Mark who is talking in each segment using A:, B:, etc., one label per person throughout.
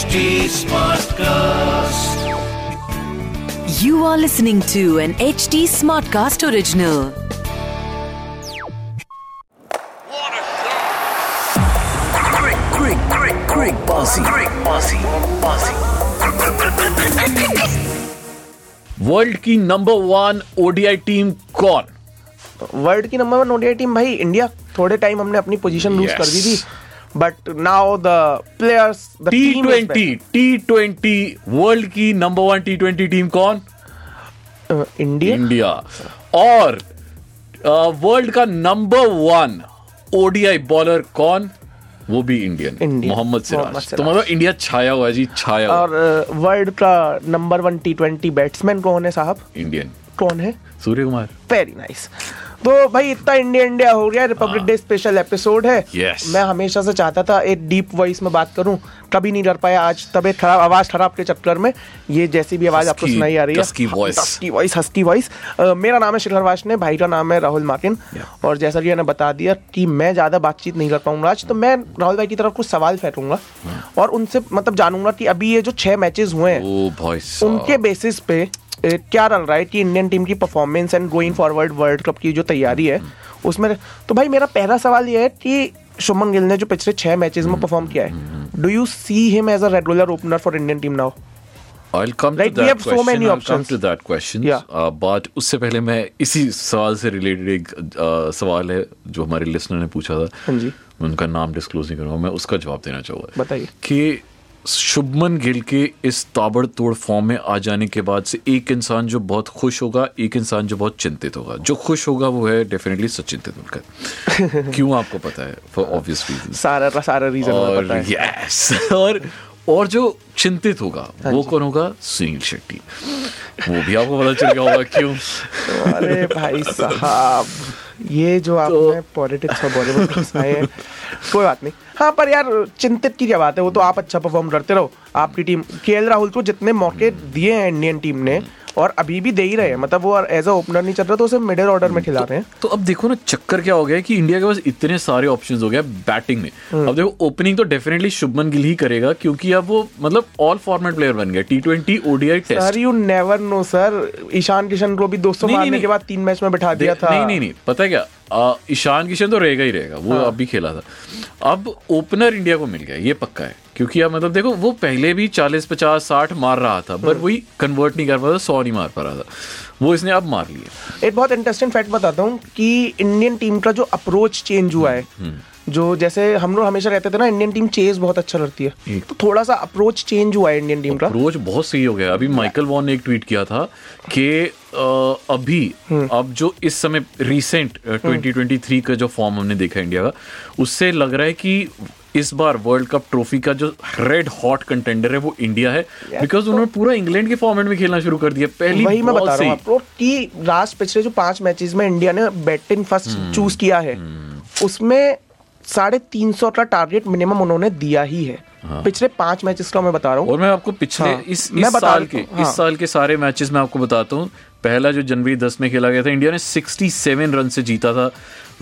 A: HD Smartcast.
B: You are listening to an HD Smartcast original.
A: What a shot!
C: Quick, quick, quick, quick, bossy, quick, bossy, bossy.
D: World की number one ODI team कौन
E: world की number one ODI team भाई India थोड़े time हमने अपनी position lose
D: Yes.
E: कर दी थी but now the players
D: T twenty T twenty world की number one T twenty team कौन?
E: इंडिया
D: इंडिया और वर्ल्ड का नंबर वन ओडीआई बॉलर कौन? वो भी इंडियन। मोहम्मद सिराज. तो मतलब इंडिया छाया हुआ है जी छाया
E: और वर्ल्ड का number one T twenty batsman कौन है साहब?
D: इंडियन
E: कौन है?
D: सूर्य कुमार.
E: वेरी नाइस तो भाई इतना इंडिया इंडिया हो गया रिपब्लिक डे स्पेशल एपिसोड है।
D: Yes.
E: मैं हमेशा से चाहता था एक डीप वॉइस में बात करूँ कभी नहीं कर पाया आज तबीयत खराब आवाज़ खराब के चक्कर में ये जैसी भी आवाज़ आपको सुनाई आ रही है
D: voice.
E: Husky voice husky voice मेरा नाम है शिखर वाशने भाई का नाम है राहुल मार्टिन और जैसा कि मैंने बता दिया कि मैं ज़्यादा बातचीत नहीं कर पाऊँगा आज तो मैं राहुल भाई की तरफ़ कुछ सवाल फेंकूँगा
D: हाँ।
E: और उनसे मतलब जानूँगा कि अभी ये जो छह मैचेस हुए हैं
D: साहब
E: उनके बेसिस पे क्या रल रहा है कि इंडियन टीम की performance and going forward world cup की जो तैयारी है उसमें तो भाई मेरा पहला सवाल ये है कि शुभमन गिल ने जो पिछले छह मैचेस में परफॉर्म किया है do you see him as a regular opener for Indian team now
D: I'll come
E: Like,
D: to
E: we
D: that
E: have so
D: question.
E: many
D: I'll come to that question.
E: Yeah.
D: Uh, but उससे पहले मैं इसी सवाल से related एक uh, सवाल है जो हमारे लिसनर ने पूछा था
E: हाँ जी।
D: मैं उनका नाम डिस्क्लोज नहीं करूँगा मैं उसका जवाब देना चाहूँगा
E: बताइए।
D: कि शुभमन गिल के इस ताबड़तोड़ फॉर्म में आ जाने के बाद से एक इंसान जो बहुत खुश होगा एक इंसान जो बहुत चिंतित होगा। जो खुश होगा वो है डेफिनेटली सचिन तेंदुलकर। क्यों आपको पता है? फॉर ऑब्वियस रीजन
E: सारा सारा रीजन
D: और
E: पता है।
D: और और जो चिंतित होगा
E: हाँ
D: वो कौन होगा? सुनील शेट्टी। वो भी आपको पता चल गया होगा क्यों?
E: अरे भाई साहब। ये जो आपने पॉलिटिक्स और बॉलीवुड है हैं कोई बात नहीं। हाँ पर यार चिंतित की क्या बात है? वो तो आप अच्छा परफॉर्म करते रहो। आपकी टीम के राहुल को जितने मौके दिए हैं इंडियन टीम ने और अभी भी दे ही रहे हैं। मतलब वो एज अ ओपनर नहीं चल रहा तो उसे मिडिल ऑर्डर में खिला रहे हैं।
D: तो अब देखो ना चक्कर क्या हो गया कि इंडिया के पास इतने सारे ऑप्शन हो गए बैटिंग में।
E: हम्म।
D: अब देखो ओपनिंग तो डेफिनेटली शुभमन गिल ही करेगा क्योंकि अब वो मतलब ऑल फॉर्मेट प्लेयर बन गया T twenty ODI
E: sir you never know sir Ishan Kishan को भी
D: दोस्तों
E: मारने के बाद तीन मैच में बैठा दिया था
D: नहीं नहीं नहीं पता क्या? ईशान किशन तो रहेगा ही रहेगा वो
E: हाँ।
D: अब भी खेला था। अब ओपनर इंडिया को मिल गया ये पक्का है। क्योंकि अब मतलब देखो वो पहले भी 40 50 60 मार रहा था
E: हम्म।
D: पर वही कन्वर्ट नहीं कर पा रहा था सौ नहीं मार पा रहा था। वो इसने अब मार लिया।
E: एक बहुत इंटरेस्टिंग फैक्ट बताता हूँ कि इंडियन टीम का जो अप्रोच चेंज हुआ है जो जैसे हम लोग हमेशा रहते थे ना इंडियन टीम चेज बहुत अच्छा करती है। तो थोड़ा सा अप्रोच चेंज हुआ है इंडियन टीम का।
D: अप्रोच बहुत सही हो गया। अभी माइकल वॉन ने एक ट्वीट किया था कि अभी
E: हम्म।
D: अब जो इस समय रिसेंट 2023 का जो फॉर्म हमने देखा इंडिया का उससे लग रहा है कि इस बार वर्ल्ड कप ट्रॉफी का जो रेड हॉट कंटेंडर है वो इंडिया है। बिकॉज़ उन्होंने पूरा इंग्लैंड के फॉर्मेट में खेलना शुरू कर दिया। पहली
E: वही मैं बता रहा हूँ आपको कि लास्ट पिछले जो पाँच मैचेस में इंडिया ने बैटिंग फ़र्स्ट
D: हम्म।
E: चूज़ किया है। उसमें साढ़े तीन सौ का टारगेट मिनिमम उन्होंने दिया ही है। हाँ। पिछले पाँच मैचेस का मैं बता रहा हूँ।
D: और मैं आपको पिछले
E: हाँ,
D: इस इस
E: बता
D: साल के
E: हाँ।
D: इस साल के सारे मैचेस में आपको बताता हूँ। पहला जो जनवरी 10 में खेला गया था इंडिया ने 67 रन से जीता था।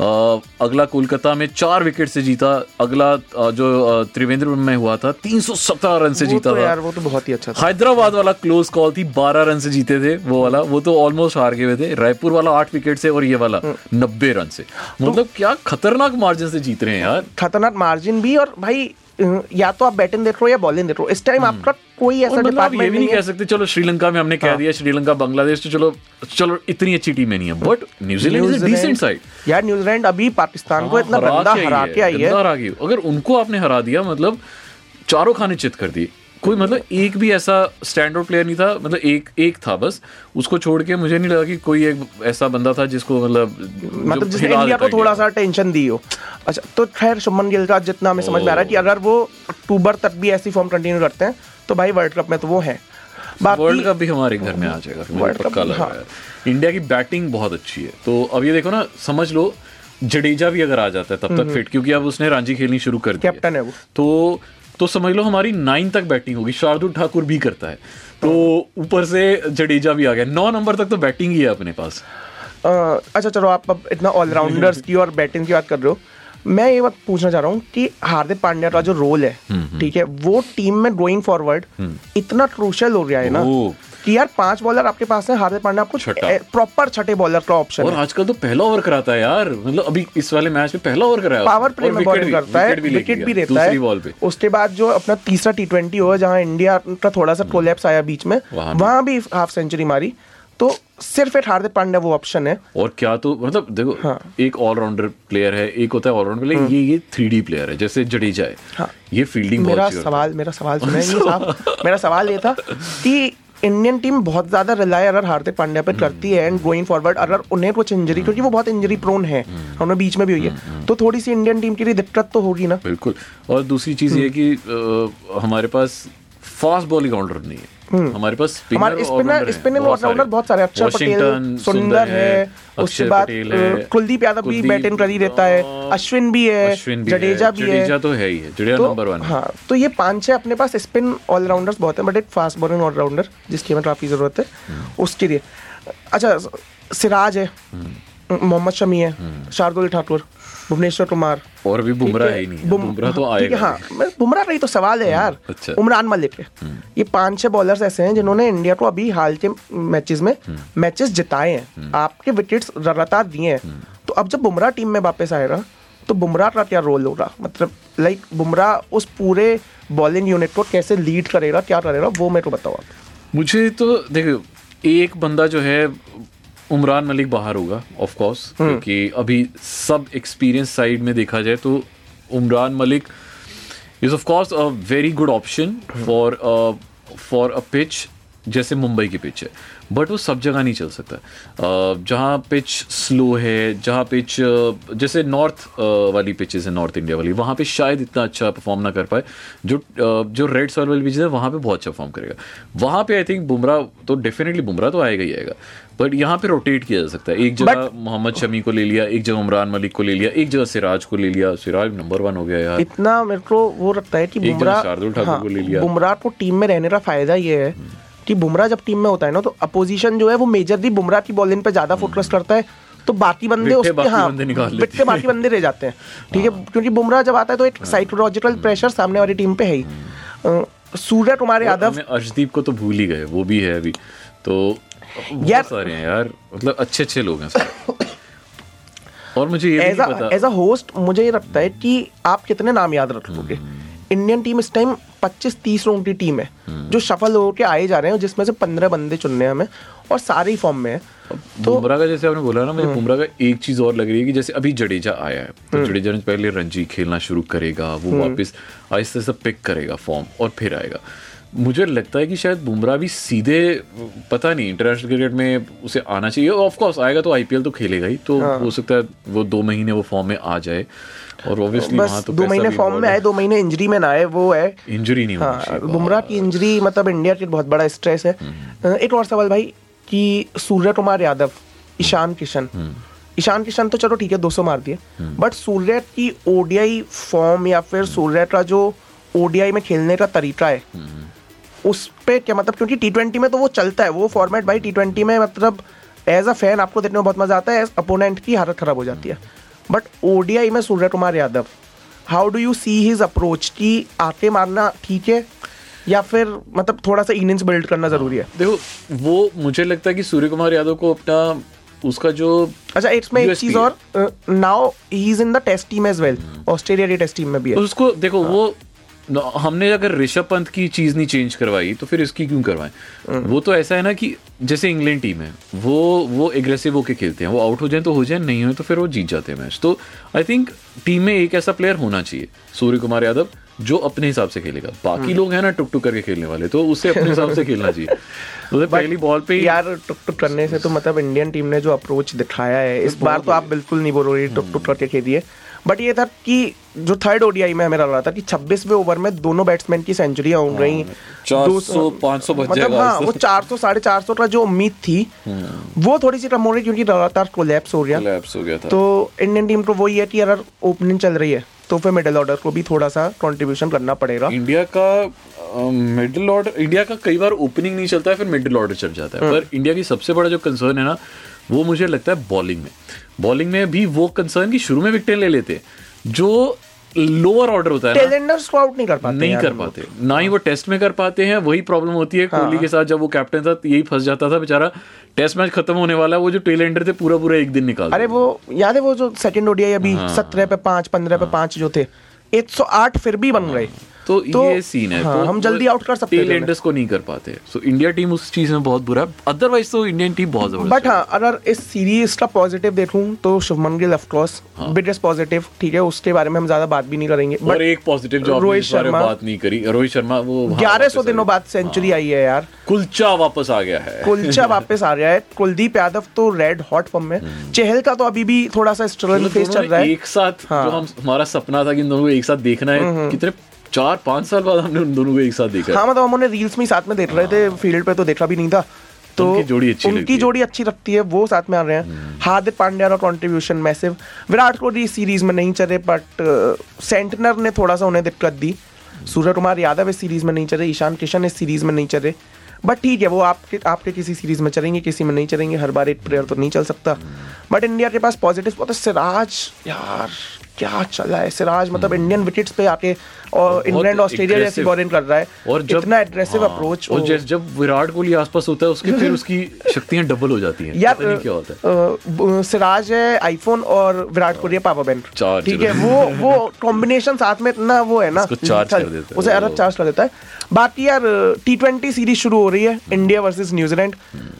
D: अगला कोलकाता में चार विकेट से जीता। अगला जो त्रिवेंद्र में हुआ था 317 रन से जीता
E: तो
D: था।
E: यार वो तो बहुत ही अच्छा था।
D: हैदराबाद वाला क्लोज कॉल थी 12 रन से जीते थे वो वाला। वो तो ऑलमोस्ट हार गए थे। रायपुर वाला आठ विकेट से और ये वाला
E: हम्म।
D: नब्बे रन से। मतलब क्या खतरनाक मार्जिन से जीत रहे हैं यार।
E: खतरनाक मार्जिन भी और भाई या तो आप बैटिंग देख रहे हो या बॉलिंग देख रहे हो। इस टाइम आपका कोई ऐसा
D: मतलब आप ये भी
E: नहीं
D: कह सकते चलो श्रीलंका में हमने कह दिया श्रीलंका बांग्लादेश तो चलो चलो इतनी अच्छी टीम नहीं है but New Zealand is decent side
E: यार न्यूजीलैंड अभी पाकिस्तान को इतना गंदा हरा के आई है।
D: अगर उनको आपने हरा दिया मतलब चारों खाने चित कर दिए। कोई मतलब एक भी ऐसा स्टैंड आउट प्लेयर नहीं था मतलब एक एक था बस। उसको छोड़ के मुझे नहीं लगा कि कोई एक ऐसा बंदा था जिसको मतलब
E: मतलब जिसने इंडिया को थोड़ा सा टेंशन दी हो। अच्छा तो खैर शुभमन गिल का जितना हमें समझ में आ रहा है कि अगर वो अक्टूबर तक भी ऐसी फॉर्म कंटिन्यू करते हैं तो भाई वर्ल्ड कप में तो वो है।
D: वर्ल्ड कप भी हमारे घर में आ जाएगा
E: वर्ल्ड कप, हाँ।
D: इंडिया की बैटिंग बहुत अच्छी है। तो अब ये देखो ना समझ लो जडेजा भी अगर आ जाता है तब तक फिट क्योंकि अब उसने रांची खेलनी शुरू कर दी
E: कैप्टन है वो।
D: तो तो समझ लो हमारी नाइन तक बैटिंग होगी। शार्दुल ठाकुर भी करता है। तो ऊपर से जडेजा भी आ गया। नौ नंबर तक तो बैटिंग ही है अपने पास।
E: आ, अच्छा चलो आप अब इतना ऑलराउंडर्स की और बैटिंग की बात कर रहे हो। मैं ये बात पूछना चाह रहा हूँ कि हार्दिक पांड्या का जो रोल है
D: हम्म,
E: ठीक है वो टीम में गोइंग फॉरवर्ड इतना क्रूशल हो गया है ना। कि यार पाँच बॉलर आपके पास है हार्दिक पांड्या आपको प्रॉपर छठे बॉलर का ऑप्शन
D: और आजकल तो पहला ओवर कराता है यार। मतलब अभी इस वाले मैच में पहला ओवर कराया
E: पावर प्ले में बॉलिंग करता है
D: विकेट भी
E: रहता है। उसके बाद जो अपना तीसरा टी ट्वेंटी हुआ जहाँ इंडिया का थोड़ा सा कोलैप्स आया बीच में
D: वहाँ भी।
E: हाफ़ सेंचुरी मारी। तो सिर्फ़ एक हार्दिक पांड्या वो ऑप्शन है।
D: और क्या तो मतलब देखो
E: हाँ।
D: एक ऑलराउंडर प्लेयर है एक होता है ऑलराउंडर प्लेयर ये ये थ्री डी प्लेयर है जैसे जडेजा है।
E: हाँ।
D: ये फील्डिंग
E: मेरा। सवाल मेरा सवाल सुना मेरा सवाल ये था कि इंडियन टीम बहुत ज़्यादा रिलाई अगर हार्दिक पांड्या पर करती है एंड गोइंग फॉरवर्ड अगर उन्हें कुछ इंजरी क्योंकि वो बहुत इंजरी प्रोन है। उन्होंने बीच में भी हुई है। तो थोड़ी सी इंडियन टीम के लिए दिक्कत तो होगी ना।
D: बिल्कुल। और दूसरी चीज़ ये है कि हमारे पास फास्ट बॉलिंग ऑर्डर नहीं है। हमारे पास
E: हमारे स्पिनर स्पिनर
D: बहुत
E: ऑलराउंडर
D: सारे।
E: बहुत सारे। अक्षर पटेल सुंदर है उसके बाद
D: है,
E: कुलदीप यादव भी बैटिंग कर ही देता है। अश्विन भी है जडेजा भी है
D: जडेजा तो है ही है जडेजा नंबर वन है।
E: हाँ तो ये पाँच छह अपने पास स्पिन ऑलराउंडर्स बहुत है बट एक फास्ट बॉलिंग ऑलराउंडर जिसकी हमें काफ़ी ज़रूरत है
D: हम्म।
E: उसके लिए। अच्छा सिराज है
D: हम्म।
E: मोहम्मद शमी है शार्दुल ठाकुर। भुवनेश्वर कुमार।
D: और भी बुमराह है? नहीं
E: बुम-
D: बुमराह तो
E: हाँ,
D: आएगा
E: हाँ बुमराह का ही तो सवाल है यार।
D: अच्छा। हम्म।
E: उमरान मलिक है ये पाँच छह बॉलर्स ऐसे हैं जिन्होंने इंडिया को अभी हाल के मैचेस में
D: हम्म।
E: मैचेस जिताए हैं। आपके विकेट्स लगातार दिए हैं।
D: हम्म।
E: तो अब जब बुमराह टीम में वापस आएगा तो बुमराह का क्या रोल होगा? मतलब लाइक बुमराह उस पूरे बॉलिंग यूनिट को कैसे लीड करेगा क्या करेगा वो मेरे को बताओ आप।
D: मुझे तो देखो एक बंदा जो है उमरान मलिक बाहर होगा ऑफ़ कोर्स क्योंकि अभी सब एक्सपीरियंस साइड में देखा जाए तो Umran Malik is of course a very good option for for a pitch जैसे मुंबई की पिच है। बट वो सब जगह नहीं चल सकता। जहाँ पिच स्लो है जहाँ पिच जैसे नॉर्थ वाली पिचेस है नॉर्थ इंडिया वाली वहाँ पे शायद इतना अच्छा परफॉर्म ना कर पाए। जो जो रेड सॉइल वाली पिचेस है वहाँ पे बहुत अच्छा परफॉर्म करेगा। वहाँ पे आई थिंक बुमराह तो डेफिनेटली बुमराह तो आएगा ही आएगा। बट यहाँ पे रोटेट किया जा सकता है। एक जगह मोहम्मद शमी को ले लिया एक जगह उमरान मलिक को ले लिया एक जगह सिराज को ले लिया। सिराज नंबर वन हो गया यार।
E: इतना मेरे को वो लगता है कि बुमराह
D: शार्दुल ठाकुर को ले लिया।
E: बुमराह को टीम में रहने का फ़ायदा ये है कि बुमराह जब टीम में होता है ना तो अपोजिशन जो है वो मेजरली बुमराह की बॉलिंग पे ज़्यादा फोकस करता है तो बाकी बंदे उसके हाँ
D: बंदे निकाल लेते
E: विट्टे बाकी बंदे रह जाते हैं ठीक है? क्योंकि बुमराह जब आता है तो एक साइकोलॉजिकल प्रेशर सामने वाली टीम पे है ही। सूर्य कुमार यादव
D: अर्शदीप को तो भूल ही गए वो भी है अभी। तो
E: यार-
D: सारे हैं यार मतलब अच्छे अच्छे लोग हैं और मुझे ये
E: एज अ होस्ट मुझे ये लगता है कि आप कितने नाम याद रख लोगे
D: हम्म।
E: इंडियन टीम इस टाइम 25-30 लोगों की टीम है
D: हम्म।
E: जो सफल होकर आए जा रहे हैं जिसमें से 15 बंदे चुनने हैं हमें और सारे ही फॉर्म में है तो
D: बुमराह का जैसे आपने बोला ना
E: हम्म।
D: मुझे बुमराह का एक चीज़ और लग रही है कि जैसे अभी जडेजा आया है तो जडेजा ने पहले रणजी खेलना शुरू करेगा वो
E: हम्म।
D: वापस आहिस्ते से पिक करेगा फॉर्म और फिर आएगा मुझे लगता है कि शायद बुमराह भी सीधे पता नहीं इंटरनेशनल क्रिकेट में उसे आना चाहिए ऑफ़ कोर्स आएगा तो आईपीएल तो खेलेगा ही तो
E: हाँ।
D: हो सकता है वो दो महीने वो फॉर्म में आ जाए और ऑब्वियसली वहाँ
E: बस
D: तो
E: दो महीने फॉर्म में आए दो महीने इंजरी में ना आए वो है।
D: इंजरी नहीं
E: हाँ बुमराह की इंजरी मतलब इंडिया के लिए बहुत बड़ा स्ट्रेस है।
D: हम्म।
E: एक और सवाल भाई कि सूर्य कुमार यादव ईशान किशन।
D: हम्म।
E: ईशान किशन तो चलो ठीक है 200 मार दिए। बट सूर्य की ओडीआई फॉर्म या फिर सूर्य का जो ओडीआई में खेलने का तरीका है
D: हम्म।
E: उस पे क्या मतलब क्योंकि टी ट्वेंटी में तो वो चलता है वो फॉर्मेट भाई टी ट्वेंटी में मतलब एज अ फ़ैन आपको देखने में बहुत मज़ा आता है एज अपोनेंट की हालत खराब हो जाती है। बट ओडीआई में Suryakumar Yadav. How do you see his approach कि आके मारना ठीक है या फिर मतलब थोड़ा सा इनिंग्स बिल्ड करना ज़रूरी है?
D: देखो वो मुझे लगता है कि सूर्य कुमार यादव को अपना उसका जो
E: अच्छा इसमें एक चीज़ और now he is in the test team as well Australia की टेस्ट टीम में भी है।
D: उसको देखो हाँ. वो हमने अगर ऋषभ पंत की चीज़ नहीं चेंज करवाई तो फिर इसकी क्यों करवाएँ? वो तो ऐसा है ना कि जैसे इंग्लैंड टीम है वो वो एग्रेसिव होके खेलते हैं वो आउट हो जाए तो हो जाए नहीं हो तो फिर वो जीत जाते हैं मैच तो आई थिंक टीम में एक ऐसा प्लेयर होना चाहिए सूर्य कुमार यादव जो अपने हिसाब से खेलेगा। बाकी लोग हैं ना टुक टुक करके खेलने वाले तो उससे अपने हिसाब से खेलना चाहिए। उसे पहली बॉल पे
E: यार टुक टुक करने से तो मतलब इंडियन टीम ने जो अप्रोच दिखाया है इस बार तो आप बिल्कुल नहीं बोल रहे टुक टुक करके खेलिए। बट ये था कि जो थर्ड ओडीआई में हमें लग रहा था कि 26वें ओवर में दोनों बैट्समैन की सेंचुरी हो। गई
D: 400 500 बच
E: मतलब हाँ वो 400 साढ़े चार सौ का जो उम्मीद थी वो थोड़ी सी कम हो रही क्योंकि लगातार कोलैप्स हो गया।
D: हो गया था।
E: तो इंडियन टीम को वही है कि अगर ओपनिंग चल रही है तो फिर मिडिल ऑर्डर को भी थोड़ा सा कंट्रीब्यूशन करना पड़ेगा।
D: इंडिया का मिडिल ऑर्डर इंडिया का कई बार ओपनिंग नहीं चलता है फिर मिडिल ऑर्डर चल जाता है। पर इंडिया की सबसे बड़ा जो कंसर्न है ना वो मुझे लगता है बॉलिंग में। बॉलिंग में भी वो कंसर्न कि शुरू में विकेटें ले लेते। जो लोअर ऑर्डर होता है ना
E: नहीं कर पाते
D: नहीं कर पाते। ना ही वो टेस्ट में कर पाते हैं वही प्रॉब्लम होती है कोहली के साथ जब वो कैप्टन था यही फंस जाता था बेचारा। टेस्ट मैच खत्म होने वाला है वो जो टेलेंडर थे पूरा पूरा एक दिन निकाल
E: अरे वो याद है वो जो सेकंड ओडीआई अभी
D: हाँ।
E: सत्रह पे पाँच पंद्रह पे पाँच जो थे 108 फिर भी बन गए।
D: तो,
E: तो-
D: ये सीन है
E: हाँ,
D: तो
E: हम जल्दी आउट कर सकते
D: टेलेंडर्स को नहीं कर पाते। सो इंडिया टीम उस चीज़ में बहुत बुरा है। अदरवाइज़ तो इंडियन टीम बहुत ज़बरदस्त
E: बट हाँ। अगर इस सीरीज़ का पॉजिटिव देखूँ तो शुभमन गिल ऑफ़ कोर्स
D: हाँ।
E: बिगेस्ट पॉजिटिव ठीक है उसके बारे में हम ज़्यादा बात भी नहीं करेंगे।
D: और एक पॉजिटिव जो
E: रोहित शर्मा-
D: बात नहीं करी। रोहित शर्मा वो
E: ग्यारह सौ दिनों बाद सेंचुरी आई है यार।
D: कुलचा वापस आ गया है।
E: कुलचा वापस आ रहा है। कुलदीप यादव तो रेड हॉट फॉर्म में। चहल का तो अभी भी थोड़ा सा स्ट्रगल फेस चल रहा है।
D: एक साथ
E: हाँ।
D: जो हम हमारा सपना था कि इन दोनों को एक साथ देखना है। कितने चार पाँच साल बाद हमने उन दोनों को एक साथ देखा। हाँ
E: मतलब हम उन्हें रील्स में साथ में देख रहे थे फ़ील्ड पे तो देखा भी नहीं था। तो
D: उनकी जोड़ी अच्छी लगती
E: उनकी
D: है।
E: जोड़ी अच्छी लगती है वो साथ में आ रहे हैं। हार्दिक पांड्या का कंट्रीब्यूशन मैसिव विराट कोहली इस सीरीज़ में नहीं चले बट सेंटनर ने थोड़ा सा उन्हें दिक्कत दी। सूर्य कुमार यादव इस सीरीज़ में नहीं चले ईशान किशन इस सीरीज़ में नहीं चले। बट ठीक है वो आपके आपके किसी सीरीज़ में चलेंगे किसी में नहीं चलेंगे हर बार एक प्लेयर तो नहीं चल सकता। बट इंडिया के पास पॉजिटिव बहुत सिराज यार। क्या चला है सिराज मतलब इंडियन विकेट्स पे आके और इंग्लैंड ऑस्ट्रेलिया जैसी। बॉलिंग कर रहा है।
D: और जब
E: इतना एग्रेसिव
D: हाँ,
E: अप्रोच
D: और जैसे जब विराट कोहली आसपास होता है उसके फिर उसकी शक्तियाँ डबल हो जाती हैं।
E: यार
D: पता नहीं क्या होता है।
E: सिराज है आईफोन और विराट कोहली पावर बैंक ठीक है वो वो कॉम्बिनेशन साथ में इतना वो है ना।
D: है,
E: उसे अलग चार्ज कर देता है। बाकी यार टी ट्वेंटी सीरीज़ शुरू हो रही है इंडिया वर्सेस न्यूजीलैंड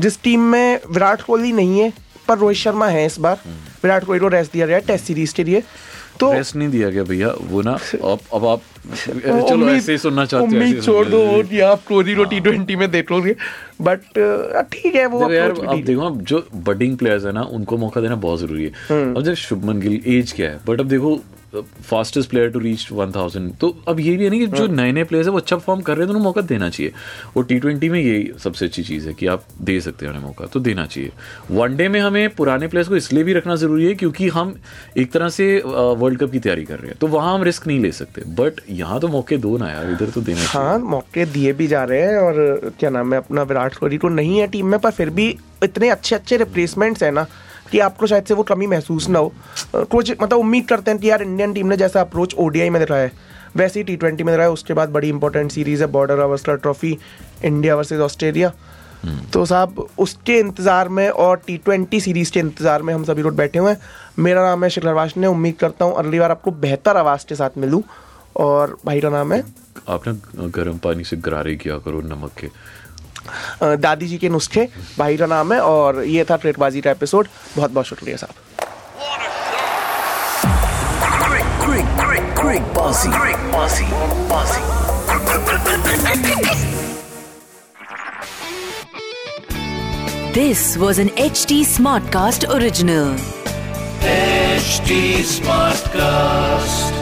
E: जिस टीम में विराट कोहली नहीं है पर रोहित शर्मा है इस बार। विराट कोहली को रेस्ट दिया गया है टेस्ट सीरीज़ के लिए। तो
D: रेस्ट नहीं दिया गया भैया वो ना अब अब आप चलो ऐसे ही सुनना चाहते हो
E: उम्मीद छोड़ दो या आप कोहली रो टी ट्वेंटी में देख लोगे। बट ठीक है वो
D: यार
E: आप
D: देखो अब जो बडिंग प्लेयर्स है ना उनको मौका देना बहुत ज़रूरी है।
E: हम्म।
D: अब जब शुभमन गिल एज क्या है? बट अब देखो फास्टेस्ट प्लेयर टू रीच 1000 तो अब ये भी है ना कि जो। नए नए प्लेयर्स है वो अच्छा परफॉर्म कर रहे हैं तो उन्हें मौका देना चाहिए। और टी ट्वेंटी में यही सबसे अच्छी चीज़ है कि आप दे सकते हैं उन्हें मौका तो देना चाहिए। वनडे में हमें पुराने प्लेयर्स को इसलिए भी रखना ज़रूरी है क्योंकि हम एक तरह से वर्ल्ड कप की तैयारी कर रहे हैं। तो वहाँ हम रिस्क नहीं ले सकते। बट यहाँ तो मौके दो ना यार इधर तो देना
E: हाँ मौके दिए भी जा रहे हैं और क्या नाम है अपना विराट कोहली को नहीं है टीम में पर फिर भी इतने अच्छे अच्छे रिप्लेसमेंट्स है ना कि आपको शायद से वो कमी महसूस ना हो। कुछ मतलब उम्मीद करते हैं कि यार इंडियन टीम ने जैसा अप्रोच ओडीआई में दिखाया है वैसे ही टी ट्वेंटी में दिखाया है उसके बाद बड़ी इंपॉर्टेंट सीरीज़ है Border Gavaskar trophy India versus Australia तो साहब उसके इंतज़ार में और टी ट्वेंटी सीरीज़ के इंतज़ार में हम सभी लोग बैठे हुए हैं। मेरा नाम है शिखर वाशने उम्मीद करता हूँ अगली बार आपको बेहतर आवाज़ के साथ मिलूँ। और भाई का नाम है?
D: आपने गर्म पानी से गरारे किया करो नमक के।
E: दादी जी के नुस्खे। भाई का नाम है और ये था ट्रेटबाजी का एपिसोड। बहुत बहुत शुक्रिया साहब।
C: This was an H
B: T smart cast original H T
A: smart cast